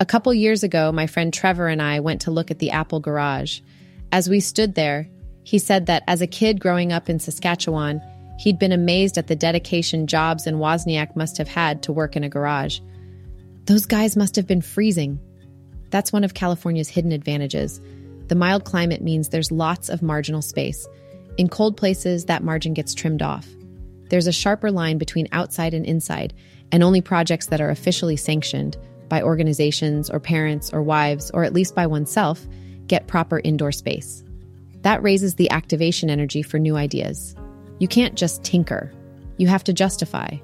A couple years ago, my friend Trevor and I went to look at the Apple garage. As we stood there, he said that as a kid growing up in Saskatchewan, he'd been amazed at the dedication Jobs and Wozniak must have had to work in a garage. Those guys must have been freezing. That's one of California's hidden advantages. The mild climate means there's lots of marginal space. In cold places, that margin gets trimmed off. There's a sharper line between outside and inside, and only projects that are officially sanctioned by organizations or parents or wives, or at least by oneself, get proper indoor space. That raises the activation energy for new ideas. You can't just tinker, you have to justify.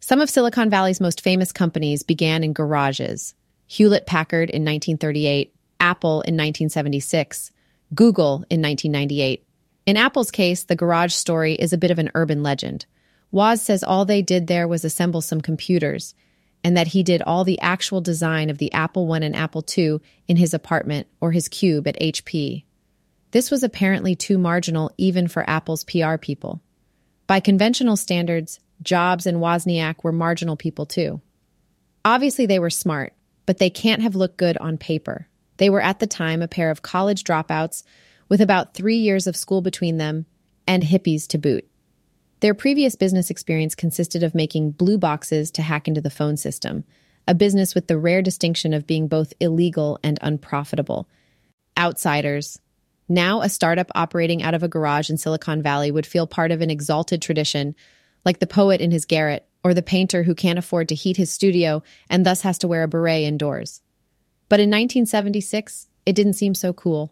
Some of Silicon Valley's most famous companies began in garages Hewlett Packard in 1938, Apple in 1976, Google in 1998. In Apple's case, the garage story is a bit of an urban legend. Woz says all they did there was assemble some computers, and that he did all the actual design of the Apple I and Apple II in his apartment or his cube at HP. This was apparently too marginal even for Apple's PR people. By conventional standards, Jobs and Wozniak were marginal people too. Obviously, they were smart, but they can't have looked good on paper. They were at the time a pair of college dropouts with about three years of school between them and hippies to boot. Their previous business experience consisted of making blue boxes to hack into the phone system, a business with the rare distinction of being both illegal and unprofitable. Outsiders. Now, a startup operating out of a garage in Silicon Valley would feel part of an exalted tradition, like the poet in his garret or the painter who can't afford to heat his studio and thus has to wear a beret indoors. But in 1976, it didn't seem so cool.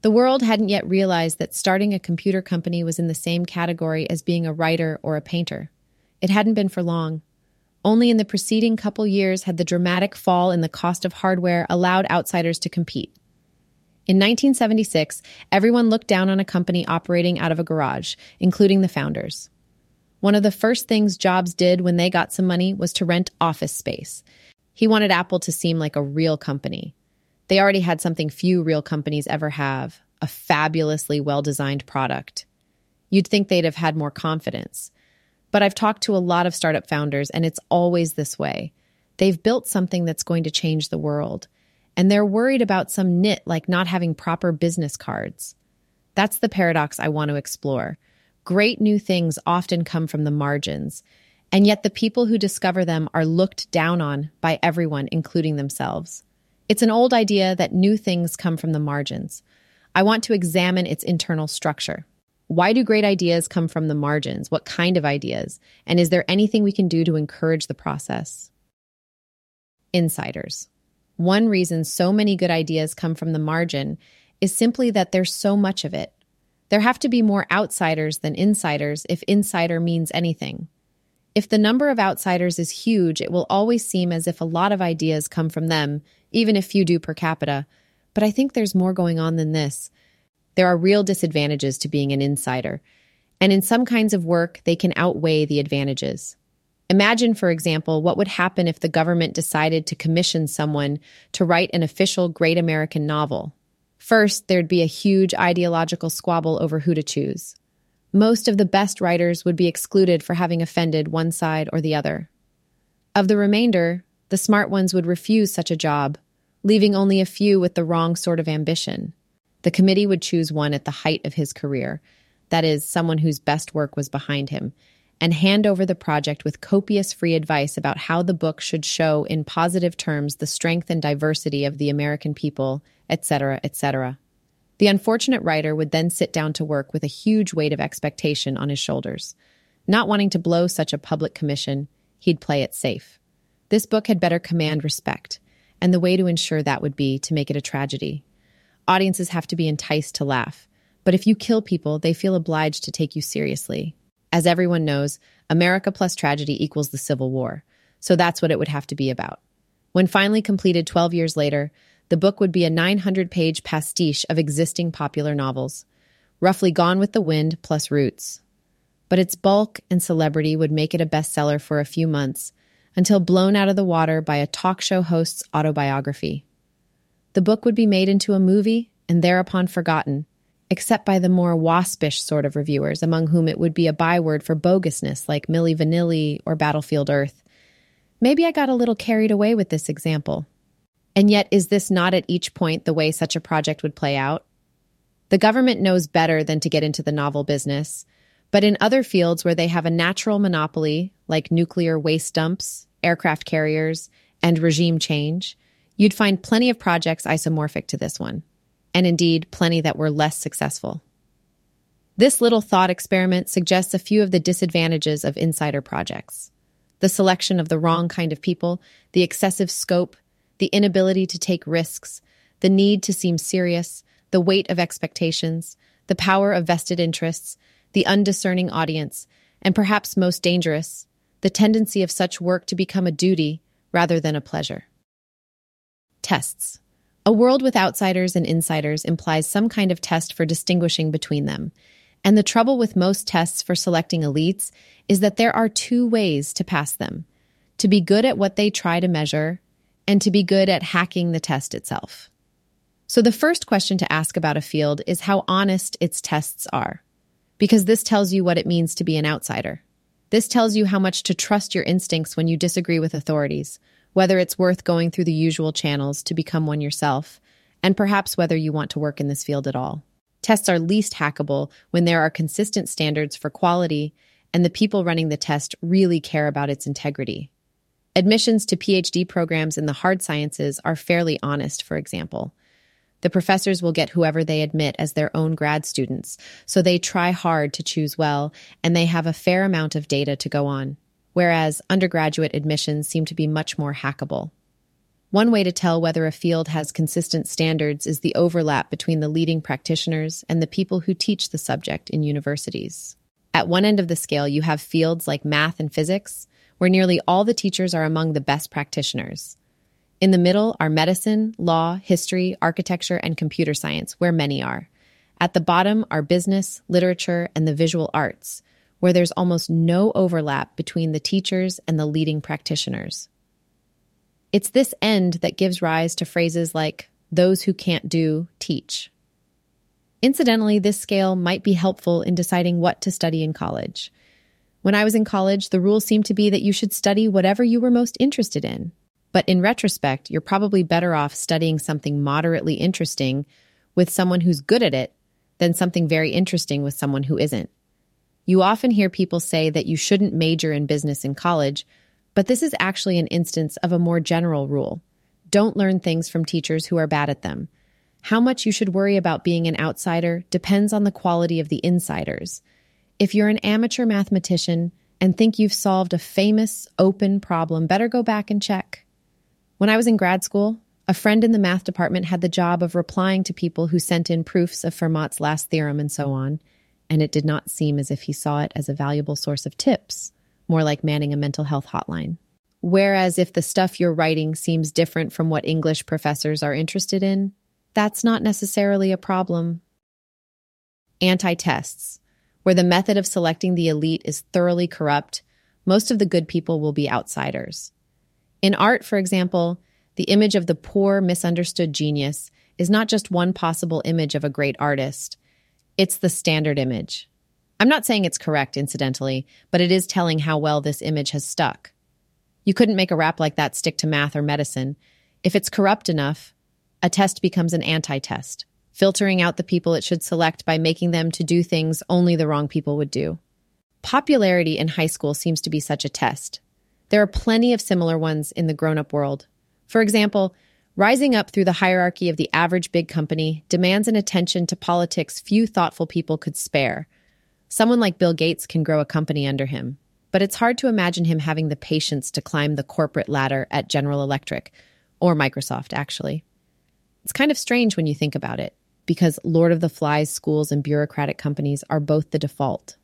The world hadn't yet realized that starting a computer company was in the same category as being a writer or a painter. It hadn't been for long. Only in the preceding couple years had the dramatic fall in the cost of hardware allowed outsiders to compete. In 1976, everyone looked down on a company operating out of a garage, including the founders. One of the first things Jobs did when they got some money was to rent office space. He wanted Apple to seem like a real company. They already had something few real companies ever have a fabulously well designed product. You'd think they'd have had more confidence. But I've talked to a lot of startup founders, and it's always this way. They've built something that's going to change the world, and they're worried about some nit like not having proper business cards. That's the paradox I want to explore. Great new things often come from the margins, and yet the people who discover them are looked down on by everyone, including themselves. It's an old idea that new things come from the margins. I want to examine its internal structure. Why do great ideas come from the margins? What kind of ideas? And is there anything we can do to encourage the process? Insiders. One reason so many good ideas come from the margin is simply that there's so much of it. There have to be more outsiders than insiders if insider means anything. If the number of outsiders is huge, it will always seem as if a lot of ideas come from them, even if few do per capita. But I think there's more going on than this. There are real disadvantages to being an insider, and in some kinds of work, they can outweigh the advantages. Imagine, for example, what would happen if the government decided to commission someone to write an official great American novel. First, there'd be a huge ideological squabble over who to choose most of the best writers would be excluded for having offended one side or the other. Of the remainder, the smart ones would refuse such a job, leaving only a few with the wrong sort of ambition. The committee would choose one at the height of his career, that is, someone whose best work was behind him, and hand over the project with copious free advice about how the book should show in positive terms the strength and diversity of the American people, etc., etc. The unfortunate writer would then sit down to work with a huge weight of expectation on his shoulders. Not wanting to blow such a public commission, he'd play it safe. This book had better command respect, and the way to ensure that would be to make it a tragedy. Audiences have to be enticed to laugh, but if you kill people, they feel obliged to take you seriously. As everyone knows, America plus tragedy equals the Civil War, so that's what it would have to be about. When finally completed 12 years later, the book would be a 900 page pastiche of existing popular novels, roughly Gone with the Wind plus Roots. But its bulk and celebrity would make it a bestseller for a few months, until blown out of the water by a talk show host's autobiography. The book would be made into a movie and thereupon forgotten, except by the more waspish sort of reviewers, among whom it would be a byword for bogusness like Milli Vanilli or Battlefield Earth. Maybe I got a little carried away with this example. And yet, is this not at each point the way such a project would play out? The government knows better than to get into the novel business, but in other fields where they have a natural monopoly, like nuclear waste dumps, aircraft carriers, and regime change, you'd find plenty of projects isomorphic to this one, and indeed plenty that were less successful. This little thought experiment suggests a few of the disadvantages of insider projects the selection of the wrong kind of people, the excessive scope, the inability to take risks, the need to seem serious, the weight of expectations, the power of vested interests, the undiscerning audience, and perhaps most dangerous, the tendency of such work to become a duty rather than a pleasure. Tests. A world with outsiders and insiders implies some kind of test for distinguishing between them. And the trouble with most tests for selecting elites is that there are two ways to pass them to be good at what they try to measure, and to be good at hacking the test itself. So, the first question to ask about a field is how honest its tests are, because this tells you what it means to be an outsider. This tells you how much to trust your instincts when you disagree with authorities, whether it's worth going through the usual channels to become one yourself, and perhaps whether you want to work in this field at all. Tests are least hackable when there are consistent standards for quality and the people running the test really care about its integrity. Admissions to PhD programs in the hard sciences are fairly honest, for example. The professors will get whoever they admit as their own grad students, so they try hard to choose well, and they have a fair amount of data to go on whereas undergraduate admissions seem to be much more hackable. One way to tell whether a field has consistent standards is the overlap between the leading practitioners and the people who teach the subject in universities. At one end of the scale, you have fields like math and physics, where nearly all the teachers are among the best practitioners. In the middle are medicine, law, history, architecture, and computer science, where many are. At the bottom are business, literature, and the visual arts, where there's almost no overlap between the teachers and the leading practitioners. It's this end that gives rise to phrases like, those who can't do, teach. Incidentally, this scale might be helpful in deciding what to study in college. When I was in college, the rule seemed to be that you should study whatever you were most interested in. But in retrospect, you're probably better off studying something moderately interesting with someone who's good at it than something very interesting with someone who isn't. You often hear people say that you shouldn't major in business in college, but this is actually an instance of a more general rule. Don't learn things from teachers who are bad at them. How much you should worry about being an outsider depends on the quality of the insiders. If you're an amateur mathematician and think you've solved a famous, open problem, better go back and check. When I was in grad school, a friend in the math department had the job of replying to people who sent in proofs of Fermat's last theorem and so on and it did not seem as if he saw it as a valuable source of tips, more like manning a mental health hotline. Whereas if the stuff you're writing seems different from what English professors are interested in, that's not necessarily a problem. Anti tests. Where the method of selecting the elite is thoroughly corrupt, most of the good people will be outsiders. In art, for example, the image of the poor, misunderstood genius is not just one possible image of a great artist. It's the standard image. I'm not saying it's correct, incidentally, but it is telling how well this image has stuck. You couldn't make a rap like that stick to math or medicine. If it's corrupt enough, a test becomes an anti test, filtering out the people it should select by making them to do things only the wrong people would do. Popularity in high school seems to be such a test. There are plenty of similar ones in the grown up world. For example, Rising up through the hierarchy of the average big company demands an attention to politics few thoughtful people could spare. Someone like Bill Gates can grow a company under him, but it's hard to imagine him having the patience to climb the corporate ladder at General Electric, or Microsoft, actually. It's kind of strange when you think about it, because Lord of the Flies schools and bureaucratic companies are both the default.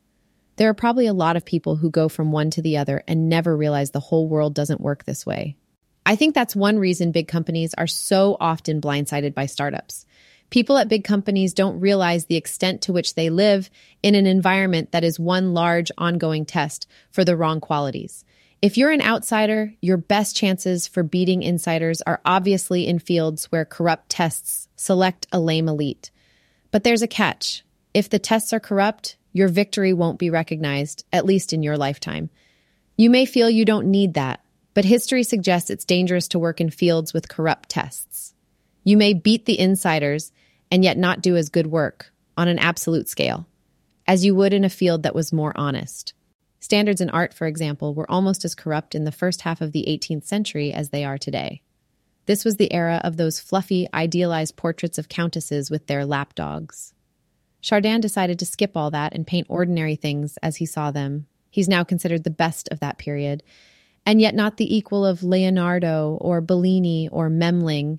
There are probably a lot of people who go from one to the other and never realize the whole world doesn't work this way. I think that's one reason big companies are so often blindsided by startups. People at big companies don't realize the extent to which they live in an environment that is one large ongoing test for the wrong qualities. If you're an outsider, your best chances for beating insiders are obviously in fields where corrupt tests select a lame elite. But there's a catch. If the tests are corrupt, your victory won't be recognized, at least in your lifetime. You may feel you don't need that, But history suggests it's dangerous to work in fields with corrupt tests. You may beat the insiders and yet not do as good work on an absolute scale as you would in a field that was more honest. Standards in art, for example, were almost as corrupt in the first half of the 18th century as they are today. This was the era of those fluffy, idealized portraits of countesses with their lapdogs. Chardin decided to skip all that and paint ordinary things as he saw them. He's now considered the best of that period, and yet not the equal of Leonardo or Bellini or Memling,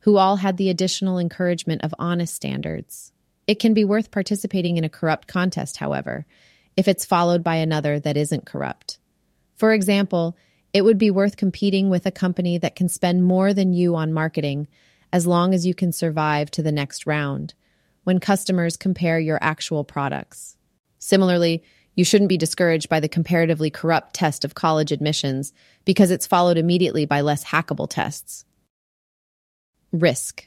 who all had the additional encouragement of honest standards. It can be worth participating in a corrupt contest, however, if it's followed by another that isn't corrupt. For example, it would be worth competing with a company that can spend more than you on marketing as long as you can survive to the next round when customers compare your actual products. Similarly, you shouldn't be discouraged by the comparatively corrupt test of college admissions because it's followed immediately by less hackable tests. Risk.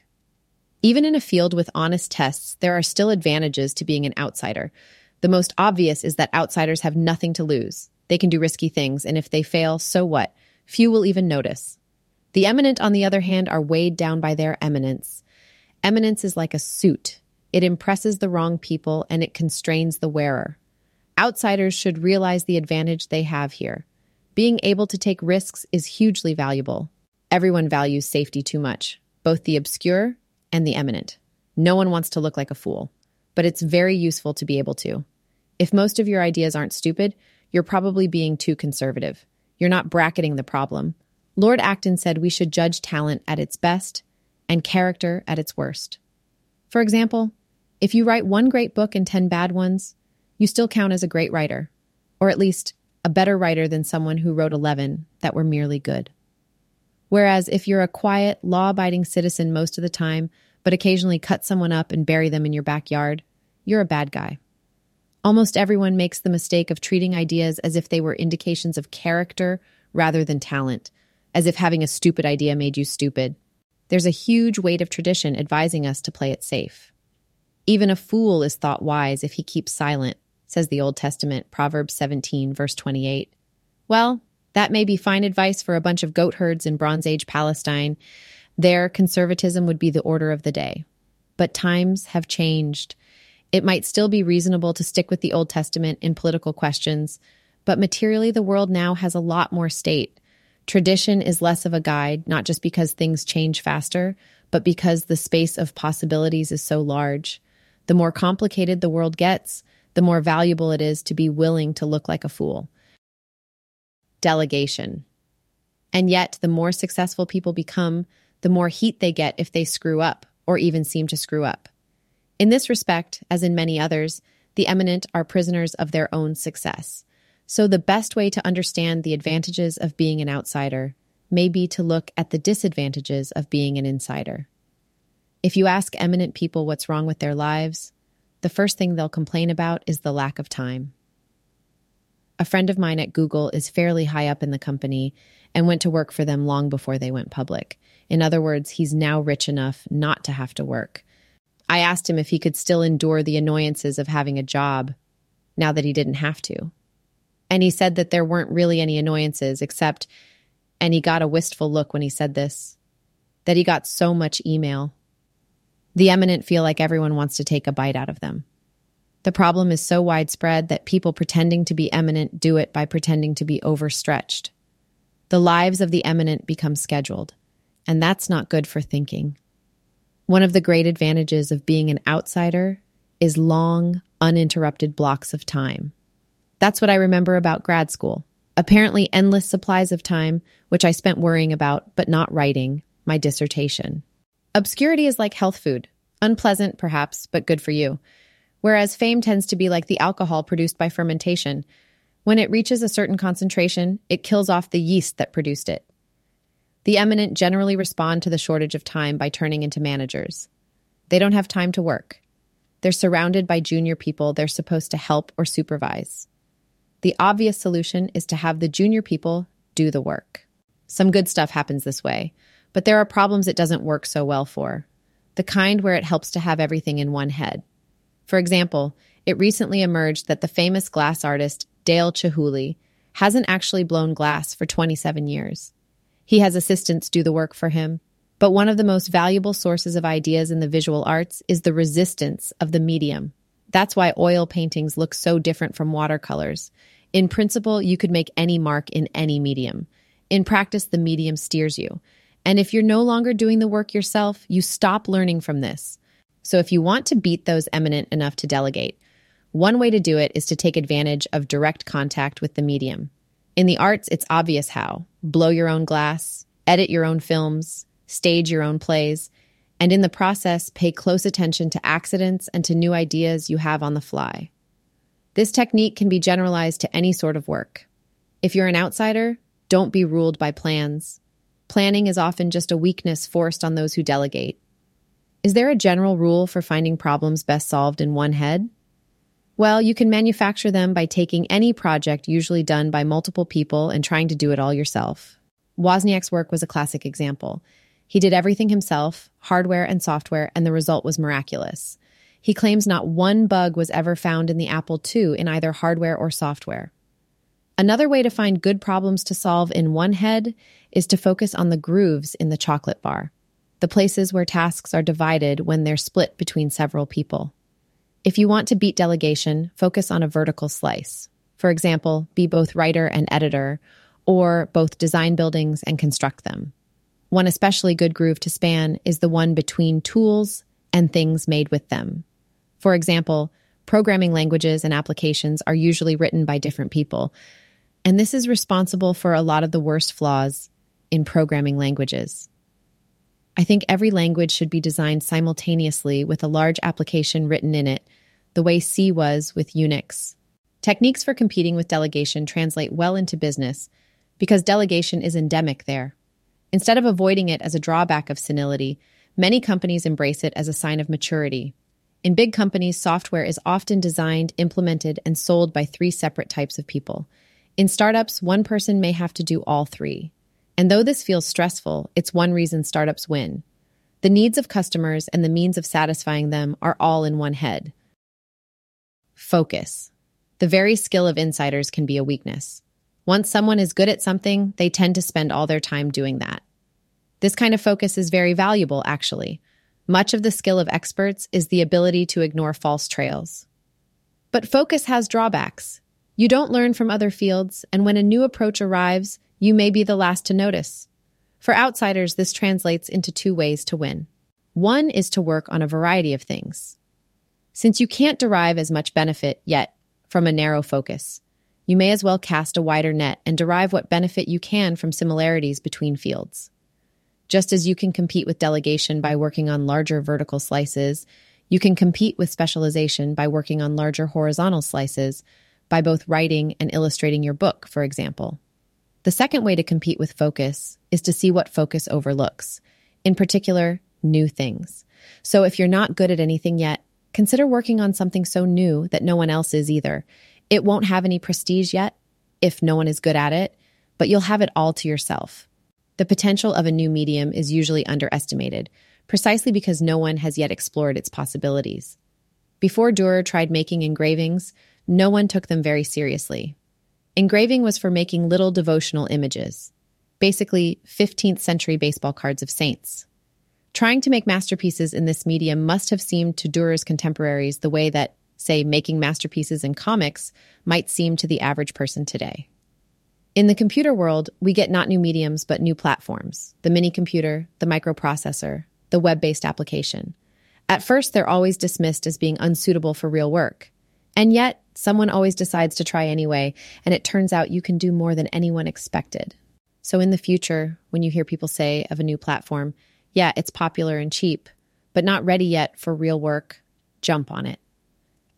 Even in a field with honest tests, there are still advantages to being an outsider. The most obvious is that outsiders have nothing to lose. They can do risky things, and if they fail, so what? Few will even notice. The eminent, on the other hand, are weighed down by their eminence. Eminence is like a suit. It impresses the wrong people and it constrains the wearer. Outsiders should realize the advantage they have here. Being able to take risks is hugely valuable. Everyone values safety too much, both the obscure and the eminent. No one wants to look like a fool, but it's very useful to be able to. If most of your ideas aren't stupid, you're probably being too conservative. You're not bracketing the problem. Lord Acton said we should judge talent at its best and character at its worst. For example, if you write one great book and 10 bad ones, you still count as a great writer, or at least a better writer than someone who wrote 11 that were merely good. Whereas if you're a quiet, law abiding citizen most of the time, but occasionally cut someone up and bury them in your backyard, you're a bad guy. Almost everyone makes the mistake of treating ideas as if they were indications of character rather than talent, as if having a stupid idea made you stupid. There's a huge weight of tradition advising us to play it safe. Even a fool is thought wise if he keeps silent, says the Old Testament, Proverbs 17, verse 28. Well, that may be fine advice for a bunch of goat herds in Bronze Age Palestine. There, conservatism would be the order of the day. But times have changed. It might still be reasonable to stick with the Old Testament in political questions, but materially, the world now has a lot more state. Tradition is less of a guide, not just because things change faster, but because the space of possibilities is so large. The more complicated the world gets, the more valuable it is to be willing to look like a fool delegation. And yet, the more successful people become, the more heat they get if they screw up or even seem to screw up. In this respect, as in many others, the eminent are prisoners of their own success. So, the best way to understand the advantages of being an outsider may be to look at the disadvantages of being an insider. If you ask eminent people what's wrong with their lives, the first thing they'll complain about is the lack of time. A friend of mine at Google is fairly high up in the company and went to work for them long before they went public. In other words, he's now rich enough not to have to work. I asked him if he could still endure the annoyances of having a job now that he didn't have to. And he said that there weren't really any annoyances except, and he got a wistful look when he said this, that he got so much email. The eminent feel like everyone wants to take a bite out of them. The problem is so widespread that people pretending to be eminent do it by pretending to be overstretched. The lives of the eminent become scheduled, and that's not good for thinking. One of the great advantages of being an outsider is long, uninterrupted blocks of time. That's what I remember about grad school. Apparently, endless supplies of time, which I spent worrying about, but not writing, my dissertation. Obscurity is like health food. Unpleasant, perhaps, but good for you whereas fame tends to be like the alcohol produced by fermentation. When it reaches a certain concentration, it kills off the yeast that produced it. The eminent generally respond to the shortage of time by turning into managers. They don't have time to work. They're surrounded by junior people they're supposed to help or supervise. The obvious solution is to have the junior people do the work. Some good stuff happens this way, but there are problems it doesn't work so well for. The kind where it helps to have everything in one head. For example, it recently emerged that the famous glass artist Dale Chihuly hasn't actually blown glass for 27 years. He has assistants do the work for him. But one of the most valuable sources of ideas in the visual arts is the resistance of the medium. That's why oil paintings look so different from watercolors. In principle, you could make any mark in any medium. In practice, the medium steers you. And if you're no longer doing the work yourself, you stop learning from this. So if you want to beat those eminent enough to delegate, one way to do it is to take advantage of direct contact with the medium. In the arts, it's obvious how blow your own glass, edit your own films, stage your own plays, and in the process, pay close attention to accidents and to new ideas you have on the fly. This technique can be generalized to any sort of work. If you're an outsider, don't be ruled by plans. Planning is often just a weakness forced on those who delegate. Is there a general rule for finding problems best solved in one head? Well, you can manufacture them by taking any project usually done by multiple people and trying to do it all yourself. Wozniak's work was a classic example. He did everything himself, hardware and software, and the result was miraculous. He claims not one bug was ever found in the Apple II in either hardware or software. Another way to find good problems to solve in one head is to focus on the grooves in the chocolate bar, the places where tasks are divided when they're split between several people. If you want to beat delegation, focus on a vertical slice. For example, be both writer and editor, or both design buildings and construct them. One especially good groove to span is the one between tools and things made with them. For example, programming languages and applications are usually written by different people, and this is responsible for a lot of the worst flaws in programming languages. I think every language should be designed simultaneously with a large application written in it, the way C was with Unix. Techniques for competing with delegation translate well into business because delegation is endemic there. Instead of avoiding it as a drawback of senility, many companies embrace it as a sign of maturity. In big companies, software is often designed, implemented, and sold by three separate types of people in startups, one person may have to do all three. And though this feels stressful, it's one reason startups win. The needs of customers and the means of satisfying them are all in one head. Focus. The very skill of insiders can be a weakness. Once someone is good at something, they tend to spend all their time doing that. This kind of focus is very valuable, actually. Much of the skill of experts is the ability to ignore false trails. But focus has drawbacks. You don't learn from other fields, and when a new approach arrives, you may be the last to notice. For outsiders, this translates into two ways to win. One is to work on a variety of things. Since you can't derive as much benefit yet from a narrow focus, you may as well cast a wider net and derive what benefit you can from similarities between fields. Just as you can compete with delegation by working on larger vertical slices, you can compete with specialization by working on larger horizontal slices by both writing and illustrating your book, for example. The second way to compete with focus is to see what focus overlooks, in particular, new things. So if you're not good at anything yet, consider working on something so new that no one else is either. It won't have any prestige yet if no one is good at it, but you'll have it all to yourself. The potential of a new medium is usually underestimated, precisely because no one has yet explored its possibilities. Before Dürer tried making engravings, no one took them very seriously. Engraving was for making little devotional images, basically 15th century baseball cards of saints. Trying to make masterpieces in this medium must have seemed to Dürer's contemporaries the way that, say, making masterpieces in comics might seem to the average person today. In the computer world, we get not new mediums, but new platforms the mini computer, the microprocessor, the web based application. At first, they're always dismissed as being unsuitable for real work. And yet, someone always decides to try anyway, and it turns out you can do more than anyone expected. So, in the future, when you hear people say of a new platform, yeah, it's popular and cheap, but not ready yet for real work, jump on it.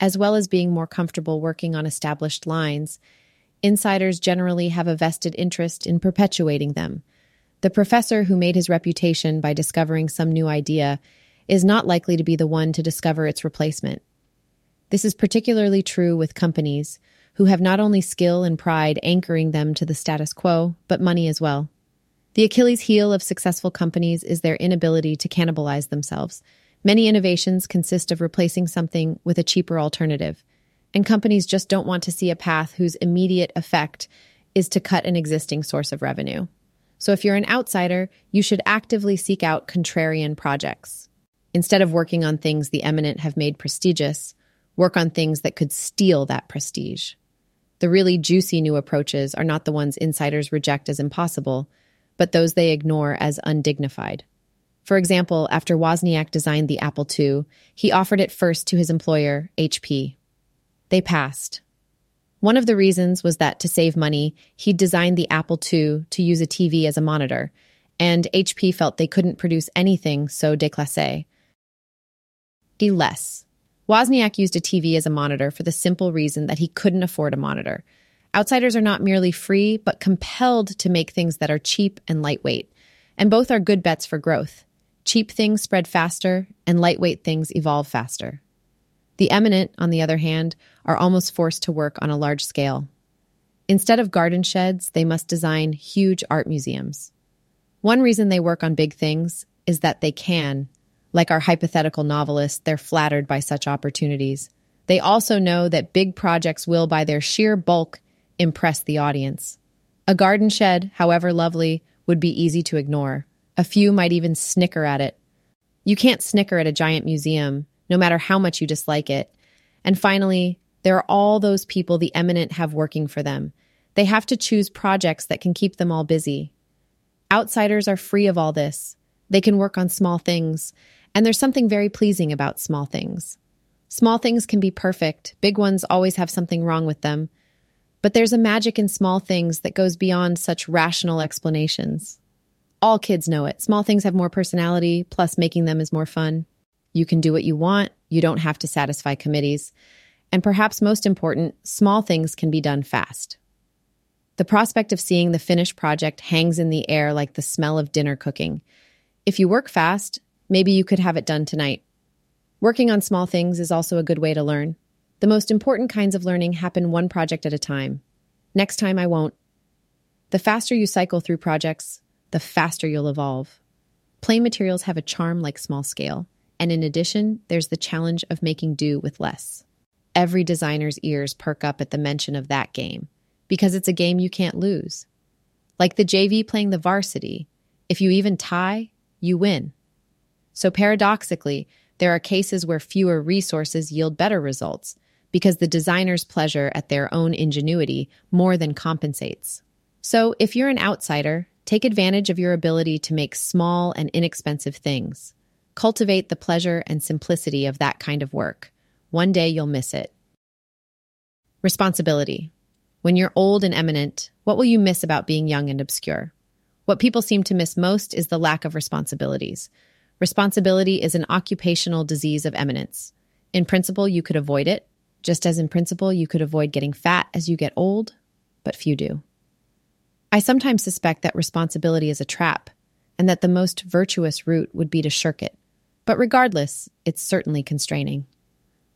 As well as being more comfortable working on established lines, insiders generally have a vested interest in perpetuating them. The professor who made his reputation by discovering some new idea is not likely to be the one to discover its replacement. This is particularly true with companies who have not only skill and pride anchoring them to the status quo, but money as well. The Achilles heel of successful companies is their inability to cannibalize themselves. Many innovations consist of replacing something with a cheaper alternative, and companies just don't want to see a path whose immediate effect is to cut an existing source of revenue. So if you're an outsider, you should actively seek out contrarian projects. Instead of working on things the eminent have made prestigious, work on things that could steal that prestige. The really juicy new approaches are not the ones insiders reject as impossible, but those they ignore as undignified. For example, after Wozniak designed the Apple II, he offered it first to his employer, HP. They passed. One of the reasons was that to save money, he designed the Apple II to use a TV as a monitor, and HP felt they couldn't produce anything so déclassé. Less. Wozniak used a TV as a monitor for the simple reason that he couldn't afford a monitor. Outsiders are not merely free, but compelled to make things that are cheap and lightweight. And both are good bets for growth. Cheap things spread faster, and lightweight things evolve faster. The eminent, on the other hand, are almost forced to work on a large scale. Instead of garden sheds, they must design huge art museums. One reason they work on big things is that they can. Like our hypothetical novelists, they're flattered by such opportunities. They also know that big projects will, by their sheer bulk, impress the audience. A garden shed, however lovely, would be easy to ignore. A few might even snicker at it. You can't snicker at a giant museum, no matter how much you dislike it. And finally, there are all those people the eminent have working for them. They have to choose projects that can keep them all busy. Outsiders are free of all this. They can work on small things, and there's something very pleasing about small things. Small things can be perfect, big ones always have something wrong with them. But there's a magic in small things that goes beyond such rational explanations. All kids know it. Small things have more personality, plus making them is more fun. You can do what you want, you don't have to satisfy committees. And perhaps most important, small things can be done fast. The prospect of seeing the finished project hangs in the air like the smell of dinner cooking. If you work fast, maybe you could have it done tonight. Working on small things is also a good way to learn. The most important kinds of learning happen one project at a time. Next time, I won't. The faster you cycle through projects, the faster you'll evolve. Plain materials have a charm like small scale. And in addition, there's the challenge of making do with less. Every designer's ears perk up at the mention of that game because it's a game you can't lose. Like the JV playing the varsity, if you even tie, you win. So paradoxically, there are cases where fewer resources yield better results because the designer's pleasure at their own ingenuity more than compensates. So if you're an outsider, take advantage of your ability to make small and inexpensive things. Cultivate the pleasure and simplicity of that kind of work. One day you'll miss it. Responsibility. When you're old and eminent, what will you miss about being young and obscure? What people seem to miss most is the lack of responsibilities. Responsibility is an occupational disease of eminence. In principle, you could avoid it, just as in principle, you could avoid getting fat as you get old, but few do. I sometimes suspect that responsibility is a trap, and that the most virtuous route would be to shirk it. But regardless, it's certainly constraining.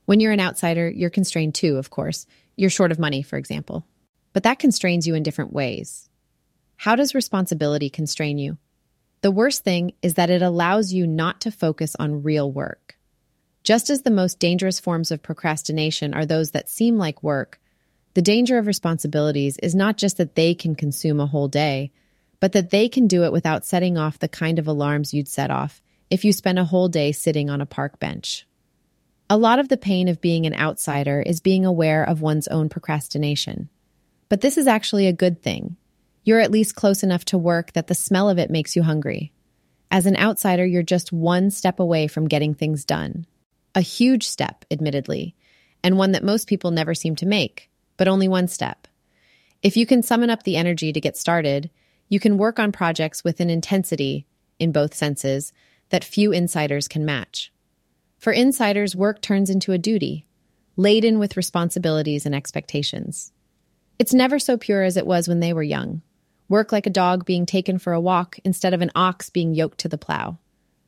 When you're an outsider, you're constrained too, of course. You're short of money, for example. But that constrains you in different ways. How does responsibility constrain you? The worst thing is that it allows you not to focus on real work. Just as the most dangerous forms of procrastination are those that seem like work, the danger of responsibilities is not just that they can consume a whole day, but that they can do it without setting off the kind of alarms you'd set off if you spent a whole day sitting on a park bench. A lot of the pain of being an outsider is being aware of one's own procrastination. But this is actually a good thing. You're at least close enough to work that the smell of it makes you hungry. As an outsider, you're just one step away from getting things done. A huge step, admittedly, and one that most people never seem to make, but only one step. If you can summon up the energy to get started, you can work on projects with an intensity, in both senses, that few insiders can match. For insiders, work turns into a duty, laden with responsibilities and expectations. It's never so pure as it was when they were young. Work like a dog being taken for a walk instead of an ox being yoked to the plow.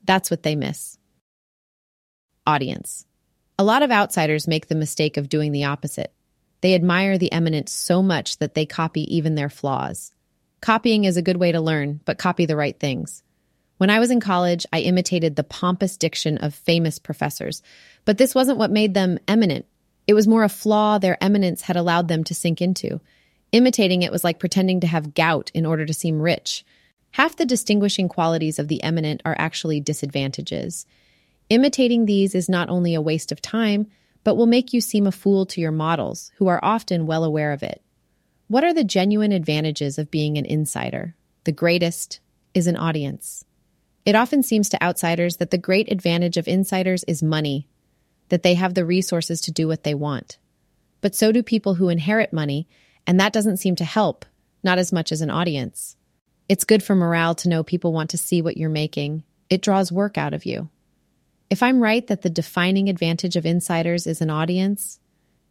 That's what they miss. Audience. A lot of outsiders make the mistake of doing the opposite. They admire the eminent so much that they copy even their flaws. Copying is a good way to learn, but copy the right things. When I was in college, I imitated the pompous diction of famous professors, but this wasn't what made them eminent. It was more a flaw their eminence had allowed them to sink into. Imitating it was like pretending to have gout in order to seem rich. Half the distinguishing qualities of the eminent are actually disadvantages. Imitating these is not only a waste of time, but will make you seem a fool to your models, who are often well aware of it. What are the genuine advantages of being an insider? The greatest is an audience. It often seems to outsiders that the great advantage of insiders is money, that they have the resources to do what they want. But so do people who inherit money, and that doesn't seem to help, not as much as an audience. It's good for morale to know people want to see what you're making. It draws work out of you. If I'm right that the defining advantage of insiders is an audience,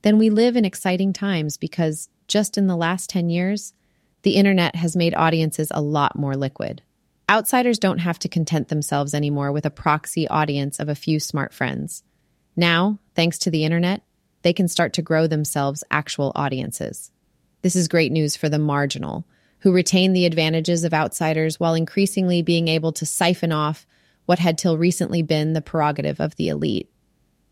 then we live in exciting times because just in the last 10 years, the internet has made audiences a lot more liquid. Outsiders don't have to content themselves anymore with a proxy audience of a few smart friends. Now, thanks to the internet, they can start to grow themselves actual audiences. This is great news for the marginal, who retain the advantages of outsiders while increasingly being able to siphon off what had till recently been the prerogative of the elite.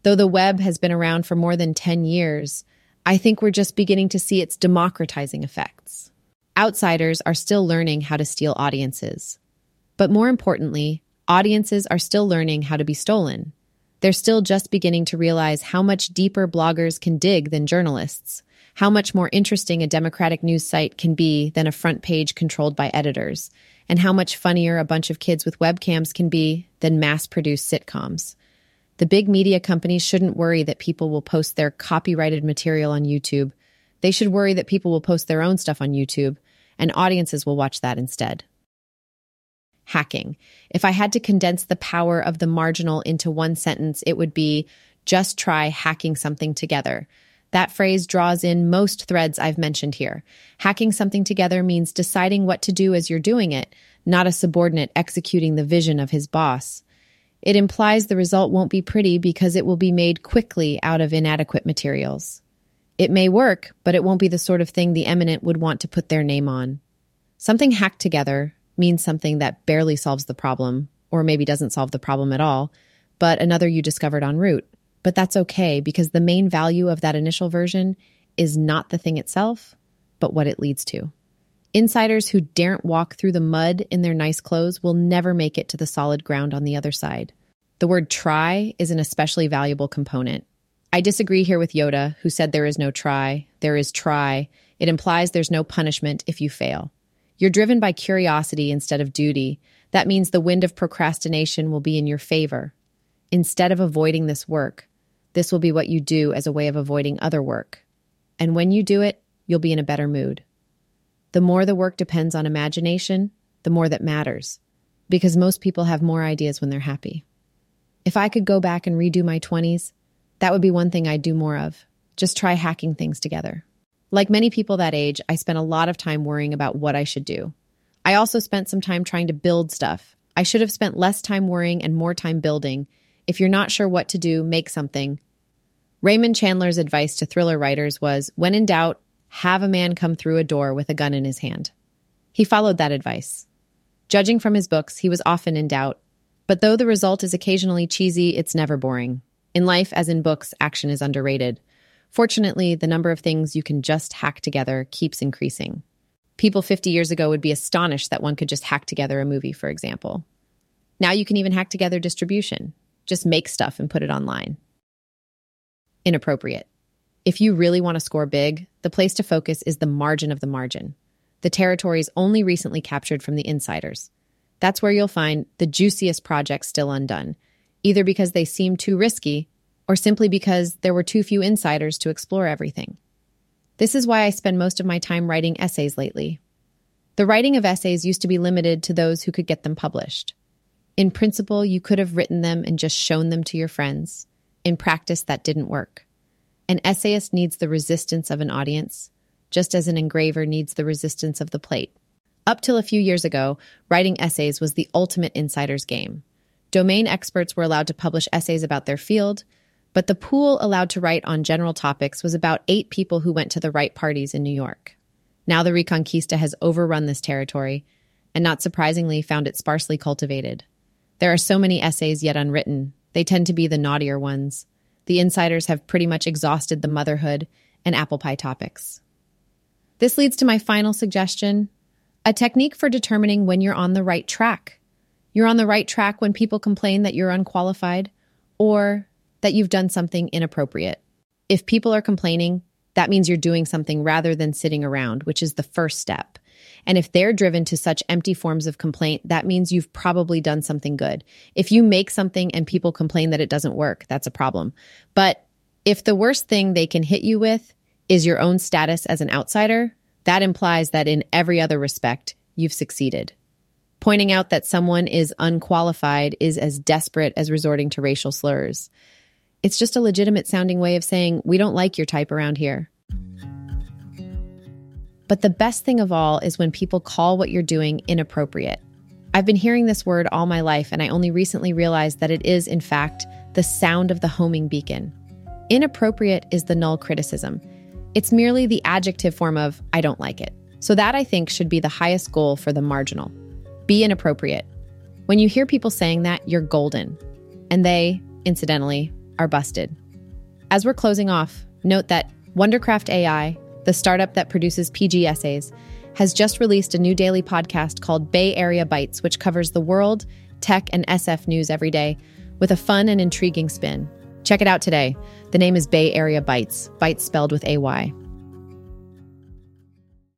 Though the web has been around for more than 10 years, I think we're just beginning to see its democratizing effects. Outsiders are still learning how to steal audiences. But more importantly, audiences are still learning how to be stolen. They're still just beginning to realize how much deeper bloggers can dig than journalists, how much more interesting a democratic news site can be than a front page controlled by editors, and how much funnier a bunch of kids with webcams can be than mass produced sitcoms. The big media companies shouldn't worry that people will post their copyrighted material on YouTube. They should worry that people will post their own stuff on YouTube, and audiences will watch that instead. Hacking. If I had to condense the power of the marginal into one sentence, it would be just try hacking something together. That phrase draws in most threads I've mentioned here. Hacking something together means deciding what to do as you're doing it, not a subordinate executing the vision of his boss. It implies the result won't be pretty because it will be made quickly out of inadequate materials. It may work, but it won't be the sort of thing the eminent would want to put their name on. Something hacked together means something that barely solves the problem, or maybe doesn't solve the problem at all, but another you discovered en route. But that's okay because the main value of that initial version is not the thing itself, but what it leads to. Insiders who daren't walk through the mud in their nice clothes will never make it to the solid ground on the other side. The word try is an especially valuable component. I disagree here with Yoda, who said there is no try, there is try. It implies there's no punishment if you fail. You're driven by curiosity instead of duty. That means the wind of procrastination will be in your favor. Instead of avoiding this work, this will be what you do as a way of avoiding other work. And when you do it, you'll be in a better mood. The more the work depends on imagination, the more that matters, because most people have more ideas when they're happy. If I could go back and redo my 20s, that would be one thing I'd do more of. Just try hacking things together. Like many people that age, I spent a lot of time worrying about what I should do. I also spent some time trying to build stuff. I should have spent less time worrying and more time building. If you're not sure what to do, make something. Raymond Chandler's advice to thriller writers was when in doubt, have a man come through a door with a gun in his hand. He followed that advice. Judging from his books, he was often in doubt. But though the result is occasionally cheesy, it's never boring. In life, as in books, action is underrated. Fortunately, the number of things you can just hack together keeps increasing. People 50 years ago would be astonished that one could just hack together a movie, for example. Now you can even hack together distribution. Just make stuff and put it online inappropriate. If you really want to score big, the place to focus is the margin of the margin, the territories only recently captured from the insiders. That's where you'll find the juiciest projects still undone, either because they seem too risky or simply because there were too few insiders to explore everything. This is why I spend most of my time writing essays lately. The writing of essays used to be limited to those who could get them published. In principle, you could have written them and just shown them to your friends. In practice, that didn't work. An essayist needs the resistance of an audience, just as an engraver needs the resistance of the plate. Up till a few years ago, writing essays was the ultimate insider's game. Domain experts were allowed to publish essays about their field, but the pool allowed to write on general topics was about eight people who went to the right parties in New York. Now the Reconquista has overrun this territory, and not surprisingly, found it sparsely cultivated. There are so many essays yet unwritten, they tend to be the naughtier ones. The insiders have pretty much exhausted the motherhood and apple pie topics. This leads to my final suggestion a technique for determining when you're on the right track. You're on the right track when people complain that you're unqualified or that you've done something inappropriate. If people are complaining, that means you're doing something rather than sitting around, which is the first step. And if they're driven to such empty forms of complaint, that means you've probably done something good. If you make something and people complain that it doesn't work, that's a problem. But if the worst thing they can hit you with is your own status as an outsider, that implies that in every other respect, you've succeeded. Pointing out that someone is unqualified is as desperate as resorting to racial slurs. It's just a legitimate sounding way of saying, we don't like your type around here. But the best thing of all is when people call what you're doing inappropriate. I've been hearing this word all my life, and I only recently realized that it is, in fact, the sound of the homing beacon. Inappropriate is the null criticism. It's merely the adjective form of, I don't like it. So, that I think should be the highest goal for the marginal. Be inappropriate. When you hear people saying that, you're golden. And they, incidentally, are busted. As we're closing off, note that Wondercraft AI, the startup that produces PG essays, has just released a new daily podcast called Bay Area Bites, which covers the world, tech, and SF news every day with a fun and intriguing spin. Check it out today. The name is Bay Area Bites, bites spelled with AY.